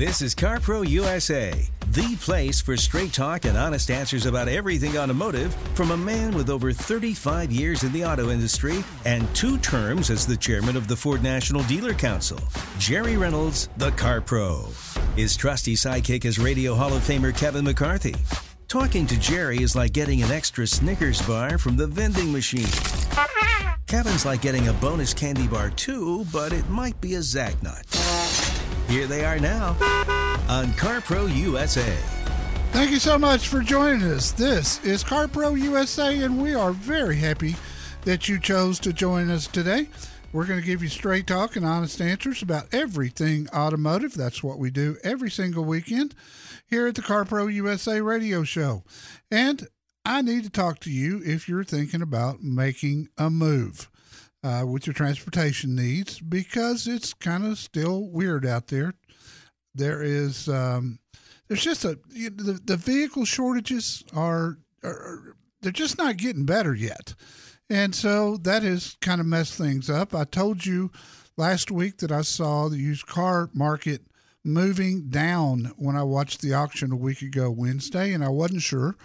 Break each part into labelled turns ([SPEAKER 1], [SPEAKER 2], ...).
[SPEAKER 1] This is CarPro USA, the place for straight talk and honest answers about everything automotive from a man with over 35 years in the auto industry and two terms as the chairman of the Ford National Dealer Council, Jerry Reynolds, the Car Pro. His trusty sidekick is Radio Hall of Famer Kevin McCarthy. Talking to Jerry is like getting an extra Snickers bar from the vending machine. Kevin's like getting a bonus candy bar too, but it might be a Zagnut. Here they are now on CarPro USA.
[SPEAKER 2] Thank you so much for joining us. This is CarPro USA, and we are very happy that you chose to join us today. We're going to give you straight talk and honest answers about everything automotive. That's what we do every single weekend here at the CarPro USA radio show. And I need to talk to you if you're thinking about making a move uh, with your transportation needs because it's kind of still weird out there. There is um, there's just a the, the vehicle shortages are, are they're just not getting better yet, and so that has kind of messed things up. I told you last week that I saw the used car market moving down when I watched the auction a week ago Wednesday, and I wasn't sure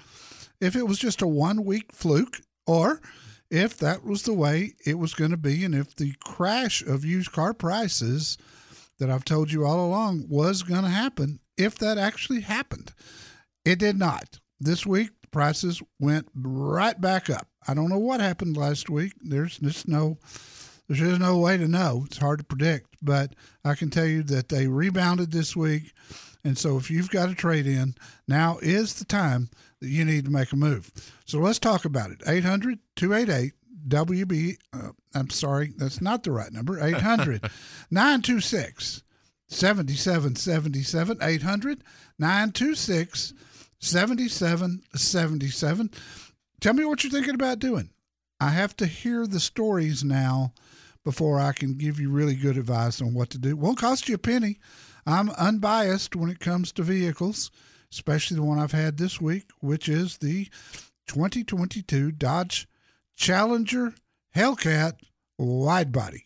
[SPEAKER 2] if it was just a one week fluke or if that was the way it was going to be and if the crash of used car prices that I've told you all along was going to happen, if that actually happened. It did not. This week, prices went right back up. I don't know what happened last week. There's just no there's just no way to know. It's hard to predict, but I can tell you that they rebounded this week. And so if you've got a trade in, now is the time you need to make a move. So let's talk about it. 800 288 WB. Uh, I'm sorry, that's not the right number. 800 926 7777. 800 926 7777. Tell me what you're thinking about doing. I have to hear the stories now before I can give you really good advice on what to do. Won't cost you a penny. I'm unbiased when it comes to vehicles especially the one I've had this week, which is the 2022 Dodge Challenger Hellcat wide body.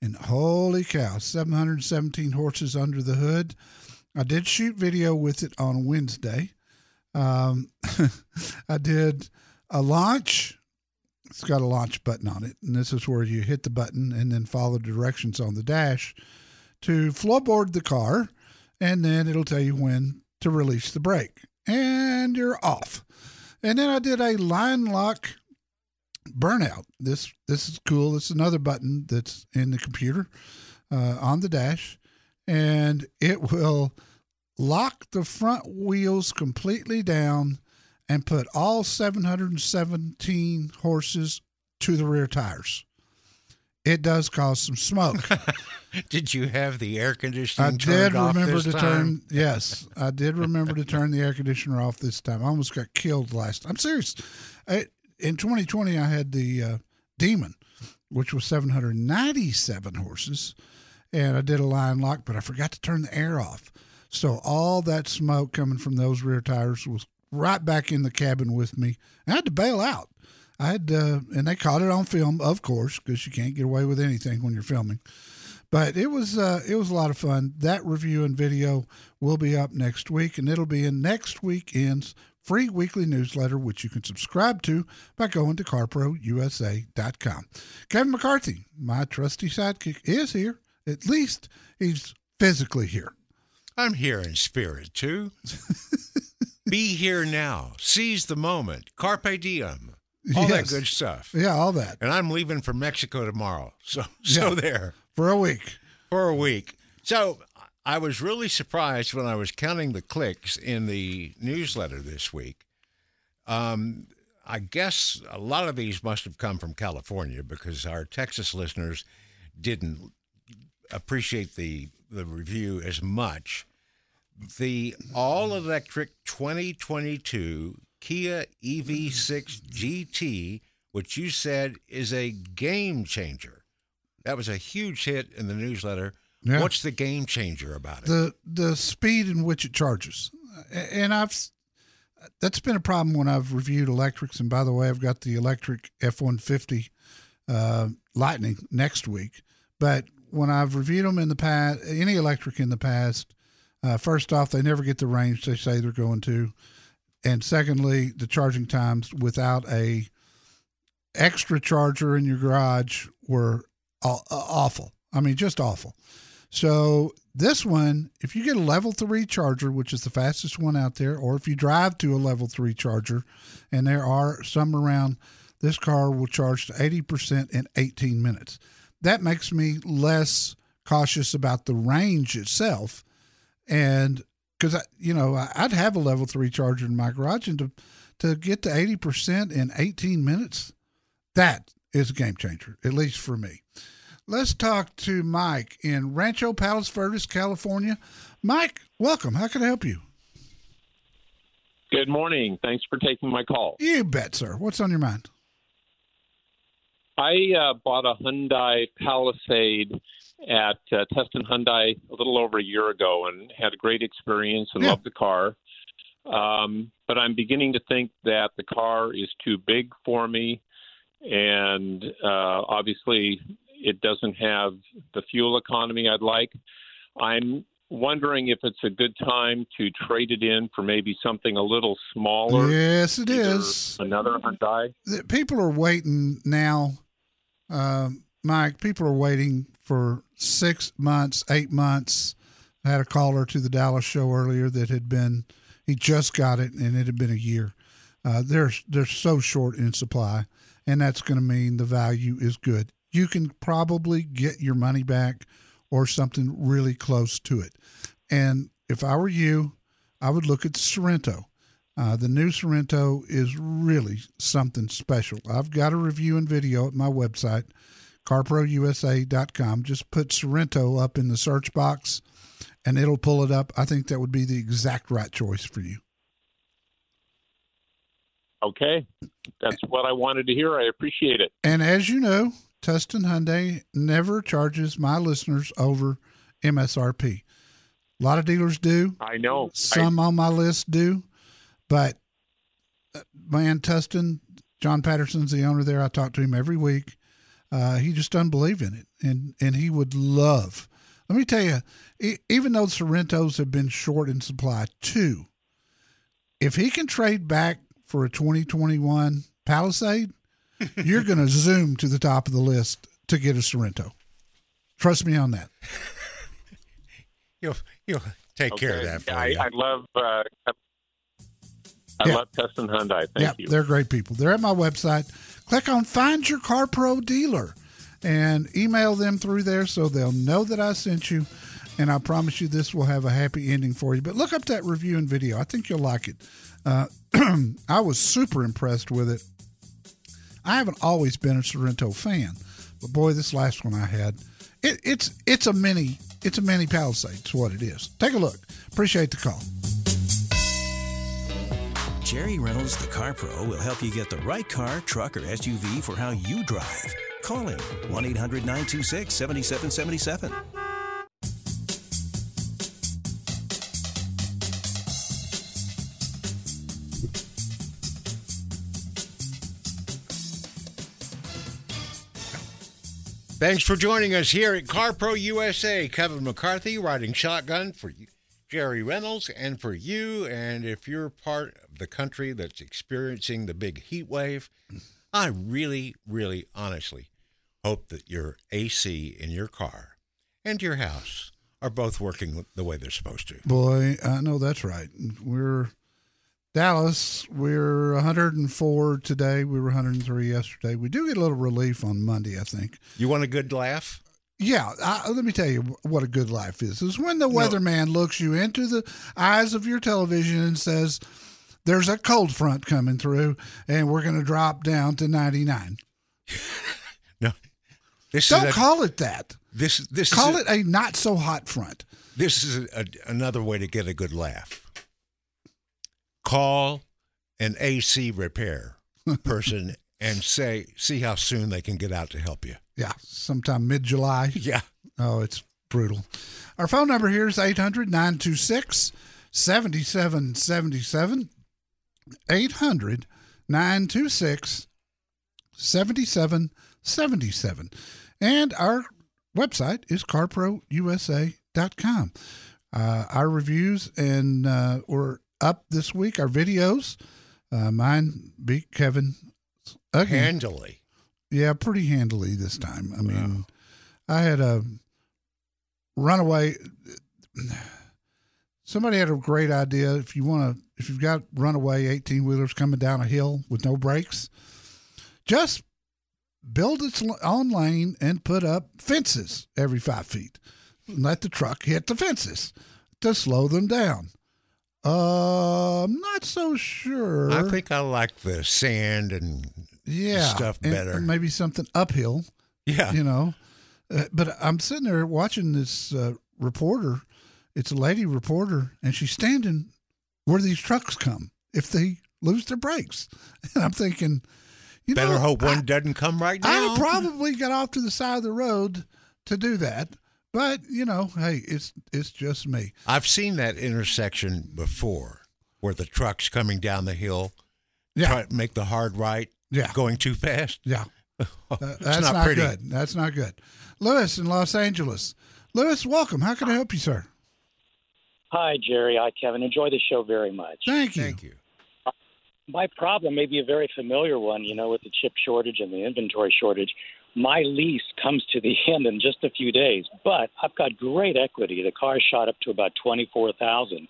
[SPEAKER 2] And holy cow, 717 horses under the hood. I did shoot video with it on Wednesday. Um, I did a launch. It's got a launch button on it, and this is where you hit the button and then follow the directions on the dash to floorboard the car, and then it'll tell you when to release the brake. And you're off. And then I did a line lock burnout. This this is cool. This is another button that's in the computer uh, on the dash, and it will lock the front wheels completely down and put all 717 horses to the rear tires it does cause some smoke.
[SPEAKER 3] did you have the air conditioning?
[SPEAKER 2] I did remember to
[SPEAKER 3] time?
[SPEAKER 2] turn. Yes, I did remember to turn the air conditioner off this time. I almost got killed last. I'm serious. I, in 2020, I had the uh, Demon, which was 797 horses, and I did a line lock, but I forgot to turn the air off. So all that smoke coming from those rear tires was right back in the cabin with me. I had to bail out. I had, uh, and they caught it on film, of course, because you can't get away with anything when you're filming. But it was uh, it was a lot of fun. That review and video will be up next week, and it'll be in next weekend's free weekly newsletter, which you can subscribe to by going to carprousa.com. Kevin McCarthy, my trusty sidekick, is here. At least he's physically here.
[SPEAKER 3] I'm here in spirit too. Be here now. Seize the moment. Carpe diem. All that good stuff.
[SPEAKER 2] Yeah, all that
[SPEAKER 3] And I'm leaving for Mexico tomorrow. So so
[SPEAKER 2] Yeah.
[SPEAKER 3] there
[SPEAKER 2] for a week.
[SPEAKER 3] for a week. So I was really surprised when I was counting the clicks in the newsletter this week. Um, I guess a lot of these must have come from California because our Texas listeners didn't appreciate the the review as much. The all electric 2022 Kia E EV6 GT, which you said is a game changer. That was a huge hit in the newsletter.
[SPEAKER 2] Yeah.
[SPEAKER 3] What's the game changer about it?
[SPEAKER 2] the the speed in which it charges and i've that's been a problem when i've reviewed electrics and by the way i've got the electric f-150 uh, lightning next week but when i've reviewed them in the past any electric in the past uh, first off they never get the range they say they're going to and secondly the charging times without a extra charger in your garage were uh, awful i mean just awful so this one, if you get a level three charger, which is the fastest one out there, or if you drive to a level three charger, and there are some around, this car will charge to 80% in 18 minutes. That makes me less cautious about the range itself. And because, you know, I- I'd have a level three charger in my garage, and to, to get to 80% in 18 minutes, that is a game changer, at least for me. Let's talk to Mike in Rancho Palos Verdes, California. Mike, welcome. How can I help you?
[SPEAKER 4] Good morning. Thanks for taking my call.
[SPEAKER 2] You bet, sir. What's on your mind?
[SPEAKER 4] I uh, bought a Hyundai Palisade at uh, Tustin Hyundai a little over a year ago and had a great experience and
[SPEAKER 2] Yeah.
[SPEAKER 4] loved the car. Um, but I'm beginning to think that the car is too big for me, and uh, obviously it doesn't have the fuel economy I'd like. I'm wondering if it's a good time to trade it in for maybe something a little smaller.
[SPEAKER 2] yes, it is.
[SPEAKER 4] Another Hyundai.
[SPEAKER 2] People are waiting now, um, Mike. People are waiting for six months, eight months. I had a caller to the Dallas show earlier that had been, he just got it, and it had been a year. Uh, they're they're so short in supply, and that's going to mean the value is good. You can probably get your money back or something really close to it. And if I were you, I would look at Sorento. Uh, the new Sorento is really something special. I've got a review and video at my website, carprousa.com. Just put Sorento up in the search box and it'll pull it up. I think that would be the exact right choice for you.
[SPEAKER 4] Okay, that's what I wanted to hear. I appreciate it.
[SPEAKER 2] And as you know, Tustin Hyundai never charges my listeners over MSRP. A lot of dealers do.
[SPEAKER 4] I know. I,
[SPEAKER 2] Some on my list do, but uh, man, Tustin, John Patterson's the owner there. I talk to him every week. Uh, he just doesn't believe in it, and and he would love. Let me tell you, e- even though Sorentos have been short in supply too, if he can trade back for a 2021 Palisade, you're going to zoom to the top of the list to get a Sorento. Trust me on that.
[SPEAKER 3] You'll you'll take care of that for
[SPEAKER 4] I,
[SPEAKER 3] you.
[SPEAKER 4] I love. Uh, I
[SPEAKER 2] Yeah.
[SPEAKER 4] love Tustin Hyundai. Thank
[SPEAKER 2] yeah,
[SPEAKER 4] you.
[SPEAKER 2] they're great people. They're at my website. Click on Find Your Car Pro Dealer and email them through there so they'll know that I sent you. And I promise you this will have a happy ending for you. But look up that review and video. I think you'll like it. Uh, I was super impressed with it. I haven't always been a Sorento fan, but boy, this last one I had, it, it's it's a mini it's a mini Palisade. It's what it is. Take a look. Appreciate the call.
[SPEAKER 1] Jerry Reynolds, the Car Pro, will help you get the right car, truck, or SUV for how you drive. Call him 1 800 926 7777.
[SPEAKER 3] Thanks for joining us here at CarPro USA. Kevin McCarthy riding shotgun for Jerry Reynolds and for you. And if you're part the country that's experiencing the big heat wave, I really, really honestly hope that your AC in your car and your house are both working the way they're supposed to.
[SPEAKER 2] Boy, I know that's right. We're Dallas. We're 104 today. We were 103 yesterday. We do get a little relief on Monday, I think.
[SPEAKER 3] You want a good laugh?
[SPEAKER 2] Yeah, I, let me tell you what a good life is. Is when the weatherman looks you into the eyes of your television and says, "There's a cold front coming through, and we're going to drop down to 99."
[SPEAKER 3] No. This
[SPEAKER 2] Don't
[SPEAKER 3] is a,
[SPEAKER 2] call it that.
[SPEAKER 3] this this
[SPEAKER 2] Call
[SPEAKER 3] is
[SPEAKER 2] it a not so hot front.
[SPEAKER 3] this is a, a, another way to get a good laugh. Call an AC repair person and say see how soon they can get out to help you.
[SPEAKER 2] Yeah, sometime mid July.
[SPEAKER 3] Yeah.
[SPEAKER 2] Oh, it's brutal. Our phone number here is 800 926 7777. 800 926 7777. And our website is carprousa.com. Uh, our reviews and uh, were up this week. Our videos, uh, mine beat Kevin again.
[SPEAKER 3] Handily.
[SPEAKER 2] Yeah, pretty handily this time. I mean, I had a runaway. Somebody had a great idea. If you want to, if you've got runaway eighteen wheelers coming down a hill with no brakes, just build its own lane and put up fences every five feet. And let the truck hit the fences to slow them down. Uh, I'm not so sure.
[SPEAKER 3] I think I like the sand and
[SPEAKER 2] yeah,
[SPEAKER 3] stuff
[SPEAKER 2] and
[SPEAKER 3] better.
[SPEAKER 2] maybe something uphill.
[SPEAKER 3] yeah.
[SPEAKER 2] you know. Uh, but I'm sitting there watching this uh, reporter. It's a lady reporter, and she's standing where these trucks come if they lose their brakes. And I'm thinking, you
[SPEAKER 3] Better
[SPEAKER 2] know,
[SPEAKER 3] hope one
[SPEAKER 2] I,
[SPEAKER 3] doesn't come right now.
[SPEAKER 2] I probably got off to the side of the road to do that. But you know, hey, it's it's just me.
[SPEAKER 3] I've seen that intersection before where the truck's coming down the hill,
[SPEAKER 2] Yeah,
[SPEAKER 3] try to make the hard right,
[SPEAKER 2] yeah,
[SPEAKER 3] going too fast.
[SPEAKER 2] yeah. That's
[SPEAKER 3] not
[SPEAKER 2] not, good. That's not good. Lewis in Los Angeles. Lewis, welcome. How can I help you, sir?
[SPEAKER 5] Hi, Jerry. Hi, Kevin. Enjoy the show very much.
[SPEAKER 2] Thank you.
[SPEAKER 3] Thank you.
[SPEAKER 5] My problem may be a very familiar one, you know, with the chip shortage and the inventory shortage. My lease comes to the end in just a few days, but I've got great equity. The car shot up to about twenty-four thousand.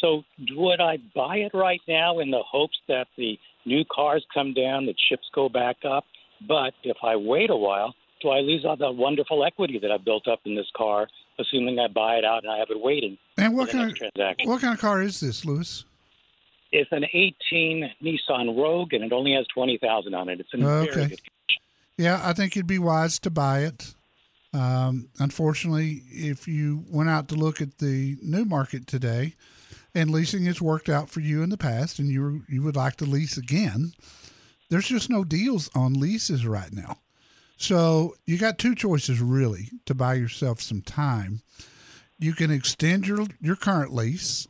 [SPEAKER 5] So, would I buy it right now in the hopes that the new cars come down, the chips go back up? But if I wait a while, do I lose all the wonderful equity that I built up in this car, assuming I buy it out and I have it waiting
[SPEAKER 2] And what kind of
[SPEAKER 5] transaction?
[SPEAKER 2] what kind of car is this, Lewis?
[SPEAKER 5] It's an 18 Nissan Rogue, and it only has 20,000 on it. It's in
[SPEAKER 2] Okay.
[SPEAKER 5] very good
[SPEAKER 2] Yeah, I think it'd be wise to buy it. Um, unfortunately, if you went out to look at the new market today, and leasing has worked out for you in the past, and you you would like to lease again, there's just no deals on leases right now. So you got two choices really to buy yourself some time. You can extend your your current lease,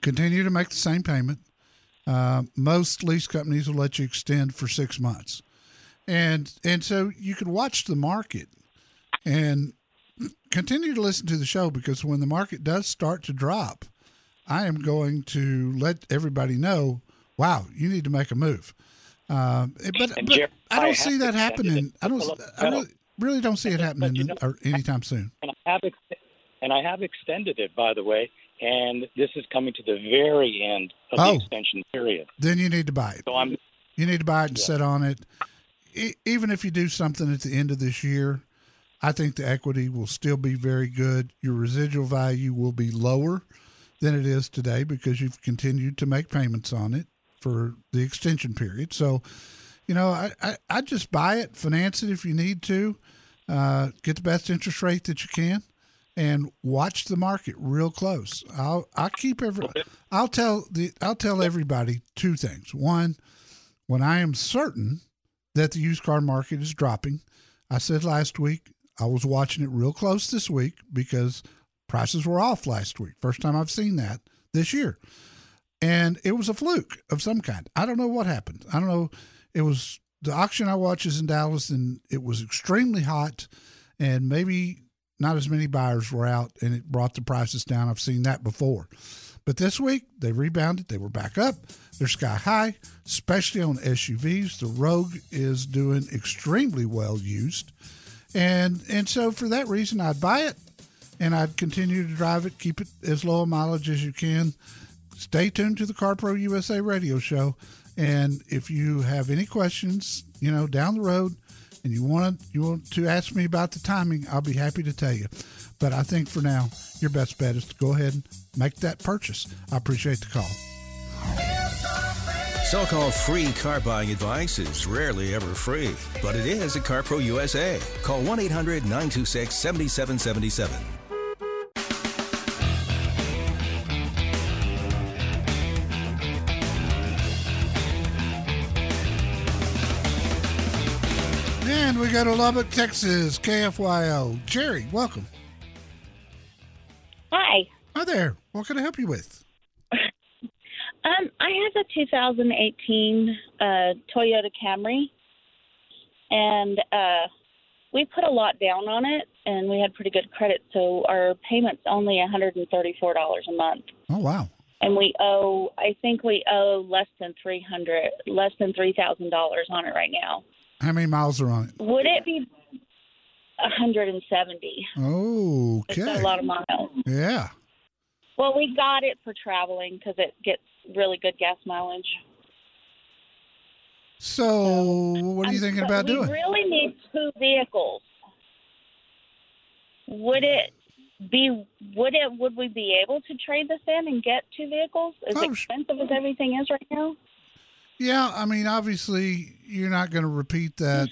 [SPEAKER 2] continue to make the same payment. Uh, most lease companies will let you extend for six months and and so you could watch the market and continue to listen to the show because when the market does start to drop i am going to let everybody know wow you need to make a move um, but, but
[SPEAKER 5] Jerry,
[SPEAKER 2] i
[SPEAKER 5] I
[SPEAKER 2] don't see that happening i don't i really, really don't see it happening
[SPEAKER 5] you know-
[SPEAKER 2] anytime soon
[SPEAKER 5] And I have and I have extended it, by the way. And this is coming to the very end of
[SPEAKER 2] Oh.
[SPEAKER 5] the extension period.
[SPEAKER 2] then you need to buy it
[SPEAKER 5] So I'm
[SPEAKER 2] You need to buy it and sit on it. E- even if you do something at the end of this year, I think the equity will still be very good. Your residual value will be lower than it is today because you've continued to make payments on it for the extension period. So, you know, I, I, I just buy it, finance it if you need to, uh, get the best interest rate that you can, and watch the market real close. I'll I'll keep every I'll tell the I'll tell everybody two things. One, when I am certain that the used car market is dropping, I said last week I was watching it real close this week because prices were off last week. First time I've seen that this year. And it was a fluke of some kind. I don't know what happened. I don't know. It was the auction I watch is in Dallas and it was extremely hot and maybe not as many buyers were out and it brought the prices down. I've seen that before. But this week they rebounded. They were back up. They're sky high, especially on SUVs. The Rogue is doing extremely well used. And and so for that reason I'd buy it, and I'd continue to drive it, keep it as low a mileage as you can. Stay tuned to the CarPro USA radio show. And if you have any questions, you know, down the road, and you want to you want to ask me about the timing, I'll be happy to tell you. But I think for now, your best bet is to go ahead and make that purchase. I appreciate the call.
[SPEAKER 1] So called free car buying advice is rarely ever free, but it is at CarPro USA. Call 1 800 926 7777.
[SPEAKER 2] We go to Lubbock, Texas, KFYO. Jerry, welcome.
[SPEAKER 6] Hi.
[SPEAKER 2] Hi there. What can I help you with?
[SPEAKER 6] Um, I have a 2018 uh, Toyota Camry, and uh, we put a lot down on it, and we had pretty good credit, so our payment's only $134 a month.
[SPEAKER 2] Oh, wow.
[SPEAKER 6] And we owe, I think we owe less than 300, less than $3,000 on it right now.
[SPEAKER 2] How many miles are on it?
[SPEAKER 6] Would it be 170? It's got
[SPEAKER 2] Okay.
[SPEAKER 6] a lot of miles.
[SPEAKER 2] Yeah.
[SPEAKER 6] Well, we got it for traveling because it gets really good gas mileage.
[SPEAKER 2] So, what are you
[SPEAKER 6] Um,
[SPEAKER 2] thinking
[SPEAKER 6] but
[SPEAKER 2] about
[SPEAKER 6] we
[SPEAKER 2] doing?
[SPEAKER 6] We really need two vehicles. Would it be? Would it? Would we be able to trade this in and get two vehicles? As
[SPEAKER 2] Oh,
[SPEAKER 6] expensive as everything is right now.
[SPEAKER 2] Yeah, I mean, obviously, you're not going to repeat that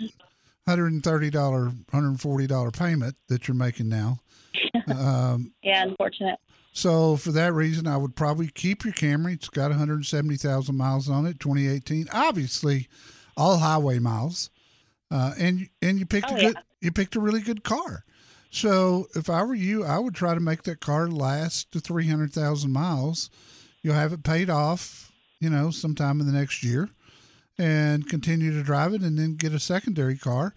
[SPEAKER 2] $130, $140 payment that you're making now. um,
[SPEAKER 6] Yeah, unfortunate.
[SPEAKER 2] so, for that reason, I would probably keep your Camry. It's got 170,000 miles on it, 2018. Obviously, all highway miles. Uh, and and you picked
[SPEAKER 6] Oh,
[SPEAKER 2] a good
[SPEAKER 6] yeah.
[SPEAKER 2] you picked a really good car. So if I were you, I would try to make that car last to three hundred thousand miles. You'll have it paid off, you know, sometime in the next year, and continue to drive it, and then get a secondary car.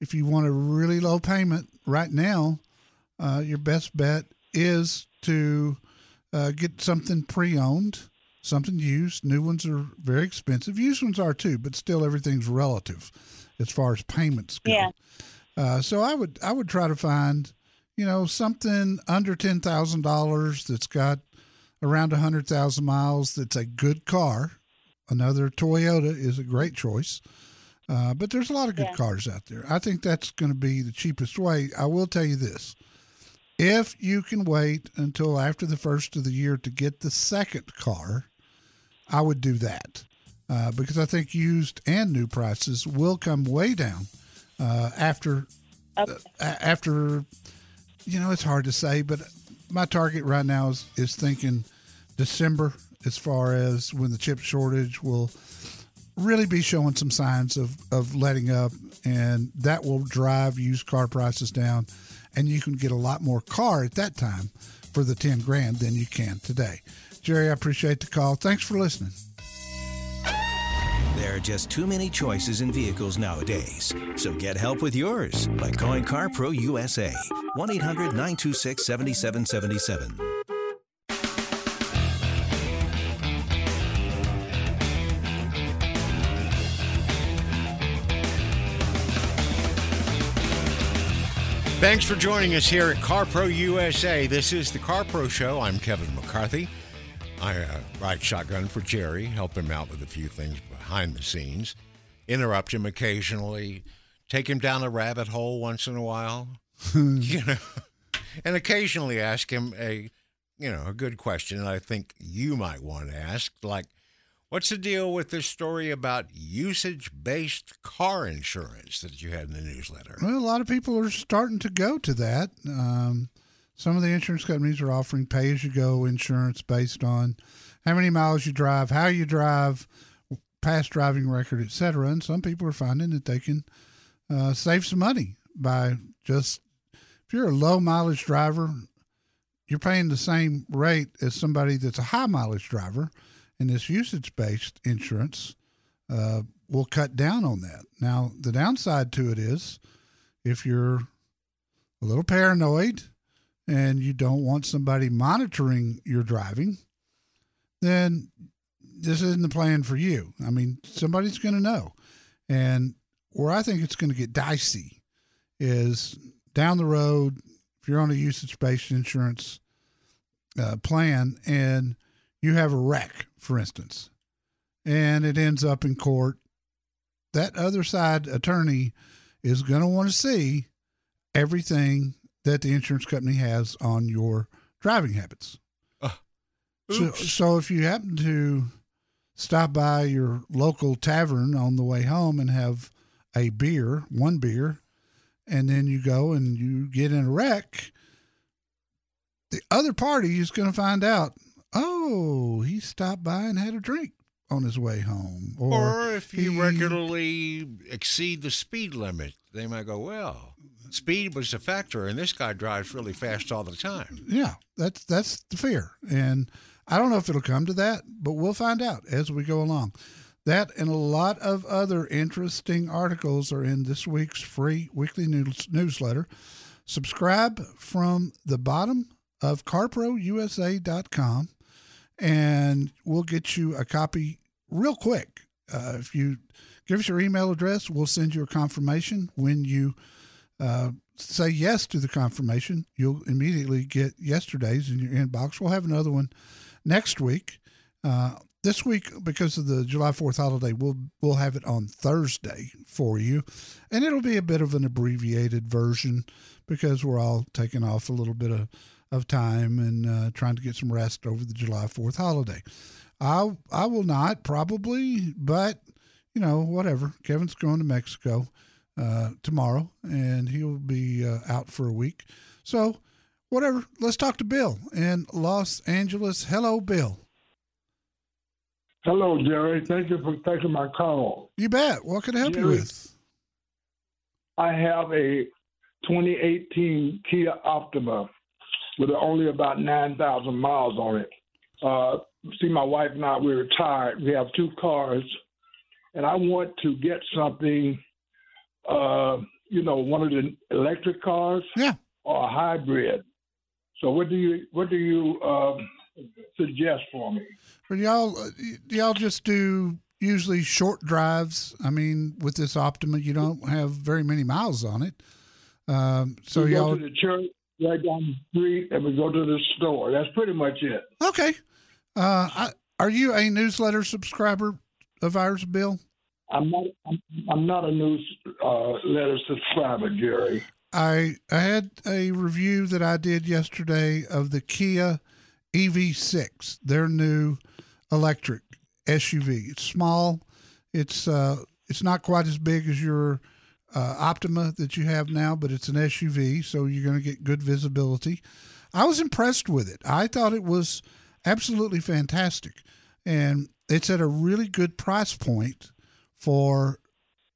[SPEAKER 2] If you want a really low payment right now, uh, your best bet is to uh, get something pre-owned, something used. New ones are very expensive. Used ones are too, but still everything's relative as far as payments go.
[SPEAKER 6] Yeah.
[SPEAKER 2] Uh, so I would I would try to find, you know, something under ten thousand dollars that's got around a hundred thousand miles. That's a good car. Another Toyota is a great choice. Uh, but there's a lot of good
[SPEAKER 6] Yeah.
[SPEAKER 2] cars out there. I think that's going to be the cheapest way. I will tell you this: if you can wait until after the first of the year to get the second car, I would do that uh, because I think used and new prices will come way down uh, after
[SPEAKER 6] Okay.
[SPEAKER 2] a- after you know it's hard to say, but my target right now is is thinking December as far as when the chip shortage will really be showing some signs of of letting up, and that will drive used car prices down, and you can get a lot more car at that time for the ten grand than you can today. Jerry, I appreciate the call. Thanks for listening.
[SPEAKER 1] There are just too many choices in vehicles nowadays. So get help with yours by calling CarPro USA. 1 800 926 7777.
[SPEAKER 3] Thanks for joining us here at CarPro USA. This is the CarPro Show. I'm Kevin McCarthy. I uh, ride shotgun for Jerry, help him out with a few things behind the scenes, interrupt him occasionally, take him down a rabbit hole once in a while, you know, and occasionally ask him a, you know, a good question that I think you might want to ask, like, what's the deal with this story about usage-based car insurance that you had in the newsletter?
[SPEAKER 2] Well, a lot of people are starting to go to that. Um, some of the insurance companies are offering pay as you go insurance based on how many miles you drive, how you drive, past driving record, et cetera. And some people are finding that they can uh, save some money by just, if you're a low mileage driver, you're paying the same rate as somebody that's a high mileage driver. And this usage based insurance uh, will cut down on that. Now, the downside to it is if you're a little paranoid and you don't want somebody monitoring your driving, then this isn't the plan for you. I mean, somebody's going to know. And where I think it's going to get dicey is down the road, if you're on a usage based insurance uh, plan and you have a wreck, for instance, and it ends up in court, that other side attorney is going to want to see everything that the insurance company has on your driving habits.
[SPEAKER 3] Uh,
[SPEAKER 2] so, so if you happen to stop by your local tavern on the way home and have a beer, one beer, and then you go and you get in a wreck, the other party is going to find out, oh, he stopped by and had a drink on his way home.
[SPEAKER 3] Or, or if you he, regularly exceed the speed limit, they might go, well, speed was a factor, and this guy drives really fast all the time.
[SPEAKER 2] Yeah, that's that's the fear, and I don't know if it'll come to that, but we'll find out as we go along. That and a lot of other interesting articles are in this week's free weekly news- newsletter. Subscribe from the bottom of carprousa.com and we'll get you a copy real quick. Uh, if you give us your email address, we'll send you a confirmation. When you uh, say yes to the confirmation, you'll immediately get yesterday's in your inbox. We'll have another one next week. Uh, this week, because of the July Fourth holiday, we'll we'll have it on Thursday for you, and it'll be a bit of an abbreviated version because we're all taking off a little bit of of time and uh, trying to get some rest over the July Fourth holiday. I I will not probably, but you know whatever. Kevin's going to Mexico uh, tomorrow, and he'll be uh, out for a week. So whatever. Let's talk to Bill in Los Angeles. Hello, Bill.
[SPEAKER 7] Hello, Jerry. Thank you for taking my call.
[SPEAKER 2] You bet. What can I help Jerry, you with?
[SPEAKER 7] I have a 2018 Kia Optima with only about 9,000 miles on it. Uh, see, my wife and I, we're retired. We have two cars, and I want to get something, uh, you know, one of the electric cars
[SPEAKER 2] yeah.
[SPEAKER 7] or a hybrid. So what do you what do you um, suggest for me?
[SPEAKER 2] Well, y'all uh, y'all just do usually short drives. I mean, with this Optima, you don't have very many miles on it. Um, so
[SPEAKER 7] we
[SPEAKER 2] y'all
[SPEAKER 7] go to the church right down the street, and we go to the store. That's pretty much it.
[SPEAKER 2] Okay. Uh, I, are you a newsletter subscriber of ours, Bill?
[SPEAKER 7] I'm not. I'm, I'm not a newsletter uh, subscriber, Jerry.
[SPEAKER 2] I I had a review that I did yesterday of the Kia EV6, their new electric SUV. It's small. It's uh it's not quite as big as your uh, Optima that you have now, but it's an SUV, so you're going to get good visibility. I was impressed with it. I thought it was absolutely fantastic, and it's at a really good price point for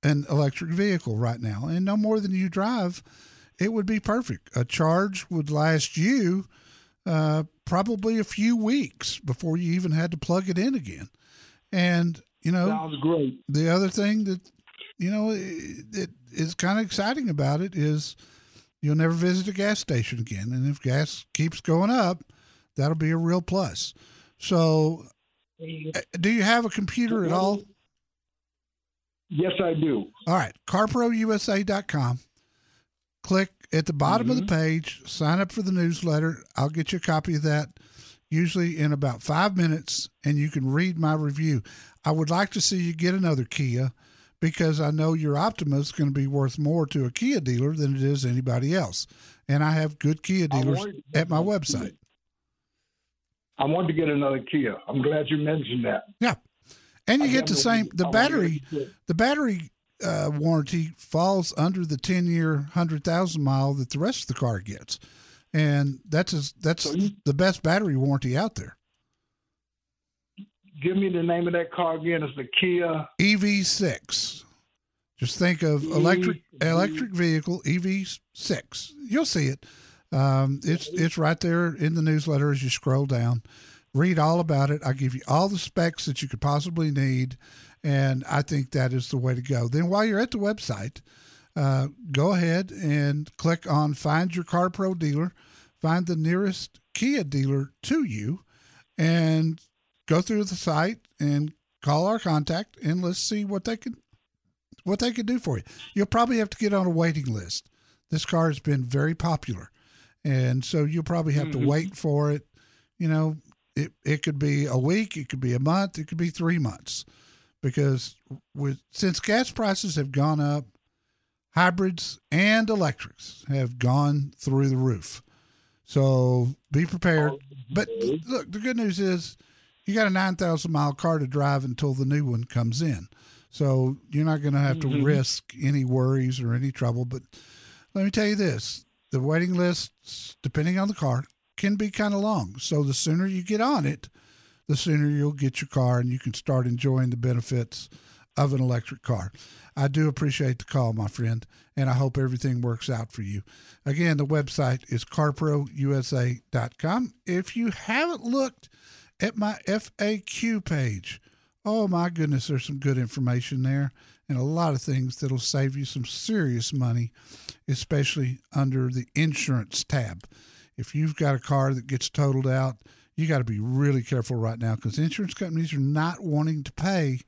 [SPEAKER 2] an electric vehicle right now, and no more than you drive, it would be perfect. A charge would last you uh, probably a few weeks before you even had to plug it in again. And you know,
[SPEAKER 7] sounds great.
[SPEAKER 2] The other thing that you know it is kind of exciting about it is you'll never visit a gas station again, and if gas keeps going up, that'll be a real plus. So, uh, do you have a computer at all?
[SPEAKER 7] Yes, I do.
[SPEAKER 2] All right, carprousa.com. Click at the bottom mm-hmm. of the mm-hmm. page, sign up for the newsletter. I'll get you a copy of that usually in about five minutes, and you can read my review. I would like to see you get another Kia because I know your Optima is going to be worth more to a Kia dealer than it is anybody else. And I have good Kia dealers at my website.
[SPEAKER 7] I want to get another Kia. I'm glad you mentioned that.
[SPEAKER 2] Yeah. And you I get the same the battery the battery uh, warranty falls under the 10 year 100,000 mile that the rest of the car gets. And that's a, that's so you, the best battery warranty out there.
[SPEAKER 7] Give me the name of that car again. It's the Kia
[SPEAKER 2] EV6. Just think of electric electric vehicle EV6. You'll see it. Um, it's it's right there in the newsletter as you scroll down. Read all about it. I give you all the specs that you could possibly need, and I think that is the way to go. Then while you're at the website, uh, go ahead and click on Find Your Car Pro dealer. Find the nearest Kia dealer to you, and go through the site and call our contact, and let's see what they can what they can do for you. You'll probably have to get on a waiting list. This car has been very popular and so you'll probably have
[SPEAKER 7] Mhm.
[SPEAKER 2] to wait for it. You know, it it could be a week, it could be a month, it could be three months, because with since gas prices have gone up, hybrids and electrics have gone through the roof. So be prepared. But look, the good news is you got a 9,000 mile car to drive until the new one comes in. So you're not going to have to
[SPEAKER 7] Mhm.
[SPEAKER 2] risk any worries or any trouble. But let me tell you this the waiting lists, depending on the car, can be kind of long. So the sooner you get on it, the sooner you'll get your car and you can start enjoying the benefits of an electric car. I do appreciate the call, my friend, and I hope everything works out for you. Again, the website is carprousa.com. If you haven't looked at my FAQ page, oh my goodness, there's some good information there and a lot of things that'll save you some serious money, especially under the insurance tab. If you've got a car that gets totaled out, you got to be really careful right now because insurance companies are not wanting to pay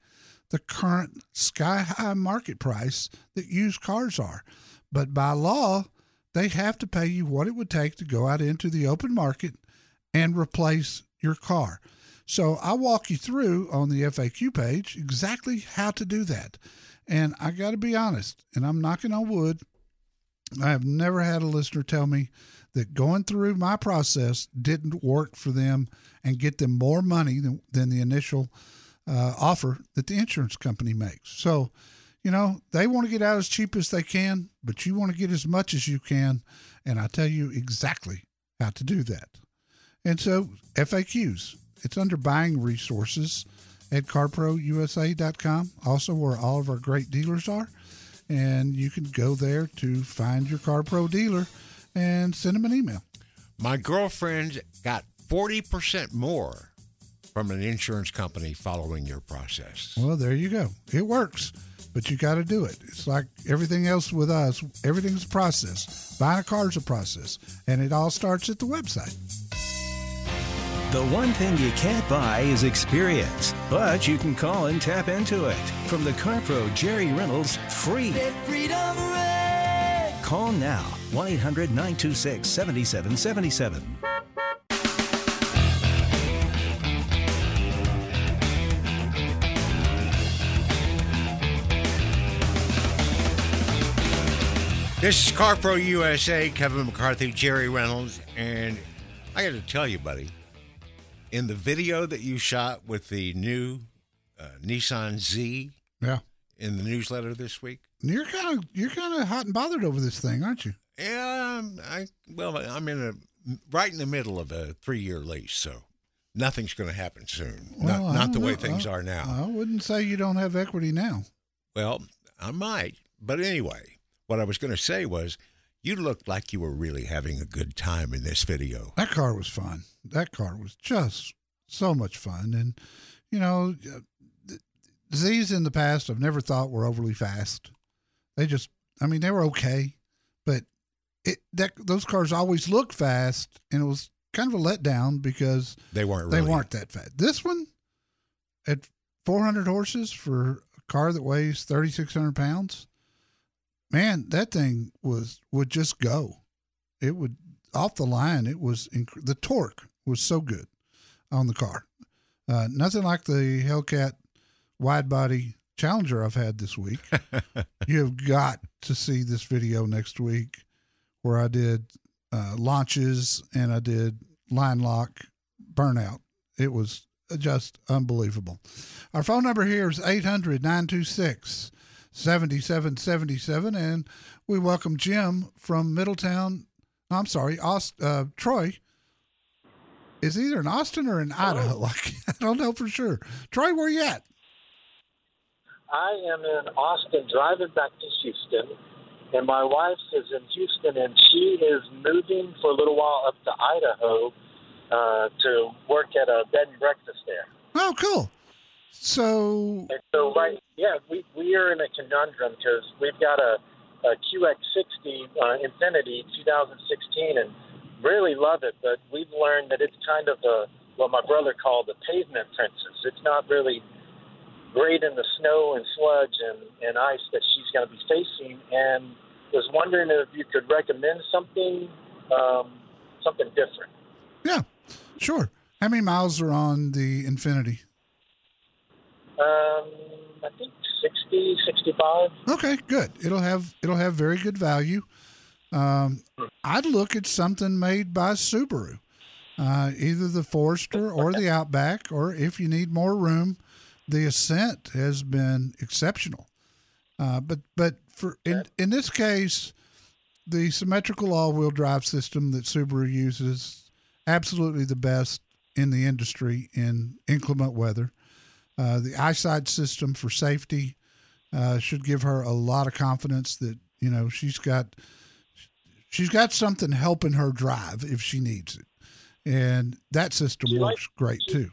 [SPEAKER 2] the current sky high market price that used cars are. But by law, they have to pay you what it would take to go out into the open market and replace your car. So I walk you through on the FAQ page exactly how to do that. And I got to be honest, and I'm knocking on wood, I have never had a listener tell me that going through my process didn't work for them and get them more money than, than the initial uh, offer that the insurance company makes. So, you know, they want to get out as cheap as they can, but you want to get as much as you can. And I tell you exactly how to do that. And so, FAQs, it's under buying resources at carprousa.com, also where all of our great dealers are. And you can go there to find your CarPro dealer and send them an email.
[SPEAKER 3] My girlfriend got 40% more from an insurance company following your process.
[SPEAKER 2] Well, there you go. It works, but you got to do it. It's like everything else with us, everything's a process. Buying a car is a process, and it all starts at the website.
[SPEAKER 1] The one thing you can't buy is experience, but you can call and tap into it. From the CarPro Jerry Reynolds, free. Call now 1 800 926 7777.
[SPEAKER 3] This is CarPro USA, Kevin McCarthy, Jerry Reynolds, and I got to tell you, buddy, in the video that you shot with the new uh, Nissan Z
[SPEAKER 2] Yeah.
[SPEAKER 3] in the newsletter this week,
[SPEAKER 2] You're kind of you're kind of hot and bothered over this thing, aren't you?
[SPEAKER 3] yeah, I well, I'm in a right in the middle of a three year lease, so nothing's going to happen soon.
[SPEAKER 2] Well,
[SPEAKER 3] not not the
[SPEAKER 2] don't
[SPEAKER 3] way things
[SPEAKER 2] I-
[SPEAKER 3] are now.
[SPEAKER 2] I wouldn't say you don't have equity now.
[SPEAKER 3] Well, I might. But anyway, what I was going to say was you looked like you were really having a good time in this video.
[SPEAKER 2] That car was fun. That car was just so much fun. And, you know, uh, Z's in the past I've never thought were overly fast. They just, I mean, they were okay, but it that those cars always look fast, and it was kind of a letdown because
[SPEAKER 3] They weren't
[SPEAKER 2] they weren't that fast. This one at 400 horses for a car that weighs 3,600 pounds, man, that thing was would just go. It would off the line. It was inc- the torque was so good on the car. Uh, nothing like the Hellcat wide body Challenger I've had this week. you have got to see this video next week where I did uh, launches and I did line lock burnout. It was just unbelievable. Our phone number here is 800 926 7777. And we welcome Jim from Middletown. I'm sorry, Aust- uh, Troy. Is either in Austin or in Idaho. I don't know for sure. Troy, where you at?
[SPEAKER 8] I am in Austin driving back to Houston, and my wife is in Houston, and she is moving for a little while up to Idaho uh, to work at a bed and breakfast there.
[SPEAKER 2] Oh, cool. So,
[SPEAKER 8] And so, right, yeah, we, we are in a conundrum because we've got a, a QX60 uh, Infiniti 2016 and really love it, but we've learned that it's kind of a, what my brother called the pavement princess. It's not really great in the snow and sludge and, and ice that she's going to be facing, and was wondering if you could recommend something um, something different.
[SPEAKER 2] Yeah, sure. How many miles are on the Infiniti?
[SPEAKER 8] Um, I think 60, 65.
[SPEAKER 2] Okay, good. It'll have it'll have very good value. Um, I'd look at something made by Subaru, uh, either the Forester or the Outback, or if you need more room, the Ascent has been exceptional. Uh, but but for in in this case, the symmetrical all-wheel drive system that Subaru uses absolutely the best in the industry in inclement weather. Uh, the eyesight system for safety uh, should give her a lot of confidence that you know she's got she's got something helping her drive if she needs it, and that system
[SPEAKER 8] She
[SPEAKER 2] works great too.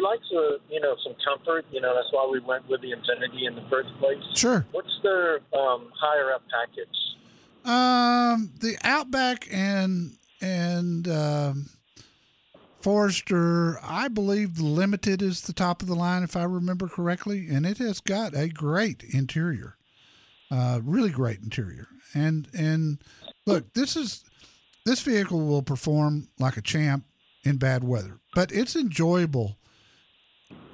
[SPEAKER 8] She likes, uh, you know, some comfort. You know, that's why we went with the Infiniti in the first place.
[SPEAKER 2] Sure.
[SPEAKER 8] What's their um, higher up package?
[SPEAKER 2] Um, the Outback and and um, Forester, I believe the Limited is the top of the line, if I remember correctly, and it has got a great interior, uh, really great interior. And and look, this is this vehicle will perform like a champ in bad weather, but it's enjoyable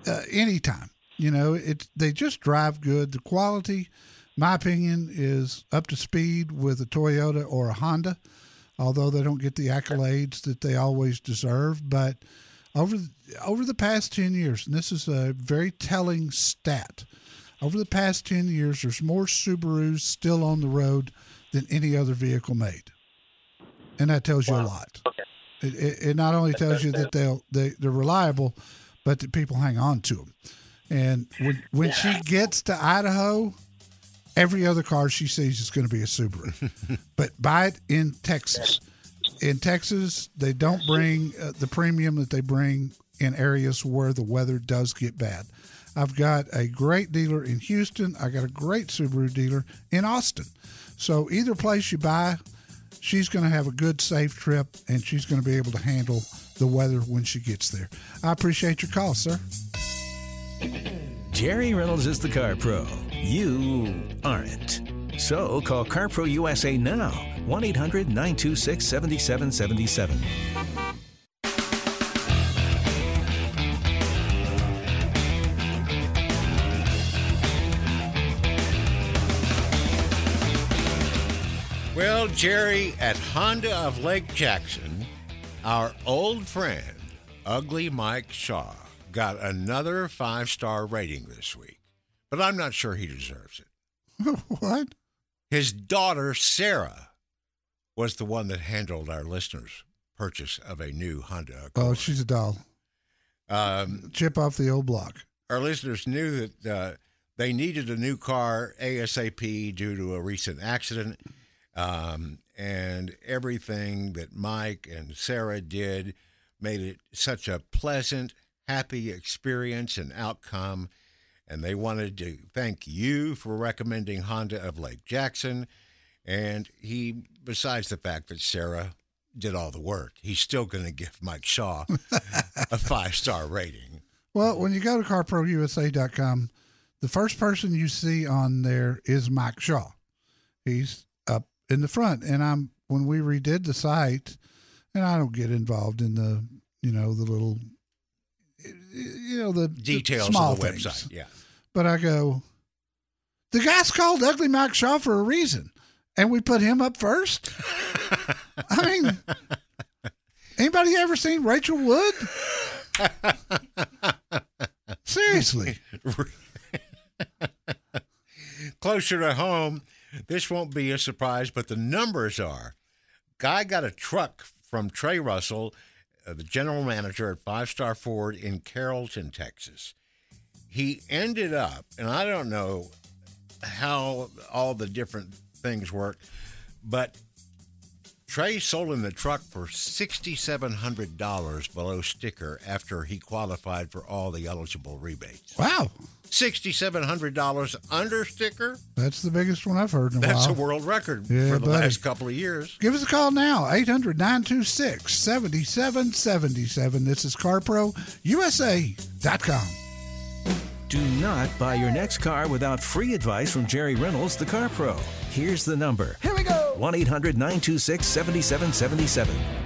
[SPEAKER 2] uh, anytime. You know, it they just drive good. The quality, my opinion, is up to speed with a Toyota or a Honda, although they don't get the accolades that they always deserve. But over over the past ten years, and this is a very telling stat, over the past ten years, there's more Subarus still on the road than any other vehicle made, and that tells you a lot. It, it, it not only tells you that they'll they, they're reliable, but that people hang on to them. And when when she gets to Idaho, every other car she sees is going to be a Subaru. but buy it in Texas. In Texas, they don't bring uh, the premium that they bring in areas where the weather does get bad. I've got a great dealer in Houston. I got a great Subaru dealer in Austin. So either place you buy, she's going to have a good, safe trip, and she's going to be able to handle the weather when she gets there. I appreciate your call, sir.
[SPEAKER 1] Jerry Reynolds is the car pro. You aren't. So call CarPro USA now. 1 800 926 7777.
[SPEAKER 3] Well, Jerry, at Honda of Lake Jackson, our old friend, Ugly Mike Shaw, got another five star rating this week. But I'm not sure he deserves it.
[SPEAKER 2] what?
[SPEAKER 3] His daughter, Sarah, was the one that handled our listeners' purchase of a new Honda Accord.
[SPEAKER 2] Oh, she's a doll.
[SPEAKER 3] Um,
[SPEAKER 2] Chip off the old block.
[SPEAKER 3] our listeners knew that uh, they needed a new car ASAP due to a recent accident. Um, and everything that Mike and Sarah did made it such a pleasant, happy experience and outcome. And they wanted to thank you for recommending Honda of Lake Jackson. And he, besides the fact that Sarah did all the work, he's still going to give Mike Shaw a five star rating.
[SPEAKER 2] Well, when you go to carprousa.com, the first person you see on there is Mike Shaw. He's in the front. And I'm when we redid the site, and I don't get involved in the you know the little you know the the
[SPEAKER 3] Details
[SPEAKER 2] small
[SPEAKER 3] of the
[SPEAKER 2] things.
[SPEAKER 3] website. Yeah.
[SPEAKER 2] But I go, the guy's called Ugly Mike Shaw for a reason, and we put him up first. I mean, anybody ever seen Rachel Wood? Seriously.
[SPEAKER 3] Closer to home, this won't be a surprise, but the numbers are. Guy got a truck from Trey Russell, uh, the general manager at Five Star Ford in Carrollton, Texas. He ended up, and I don't know how all the different things work, but Trey sold him the truck for $6,700 below sticker after he qualified for all the eligible rebates.
[SPEAKER 2] Wow.
[SPEAKER 3] $6,700 under sticker?
[SPEAKER 2] That's the biggest one I've heard in a
[SPEAKER 3] That's
[SPEAKER 2] while.
[SPEAKER 3] That's a world record
[SPEAKER 2] Yeah,
[SPEAKER 3] for the
[SPEAKER 2] buddy.
[SPEAKER 3] last couple of years.
[SPEAKER 2] Give us a call now, 800 926 7777. This is CarProUSA.com.
[SPEAKER 1] Do not buy your next car without free advice from Jerry Reynolds, the car pro. Here's the number
[SPEAKER 9] Here we go.
[SPEAKER 1] 1 800 926 7777.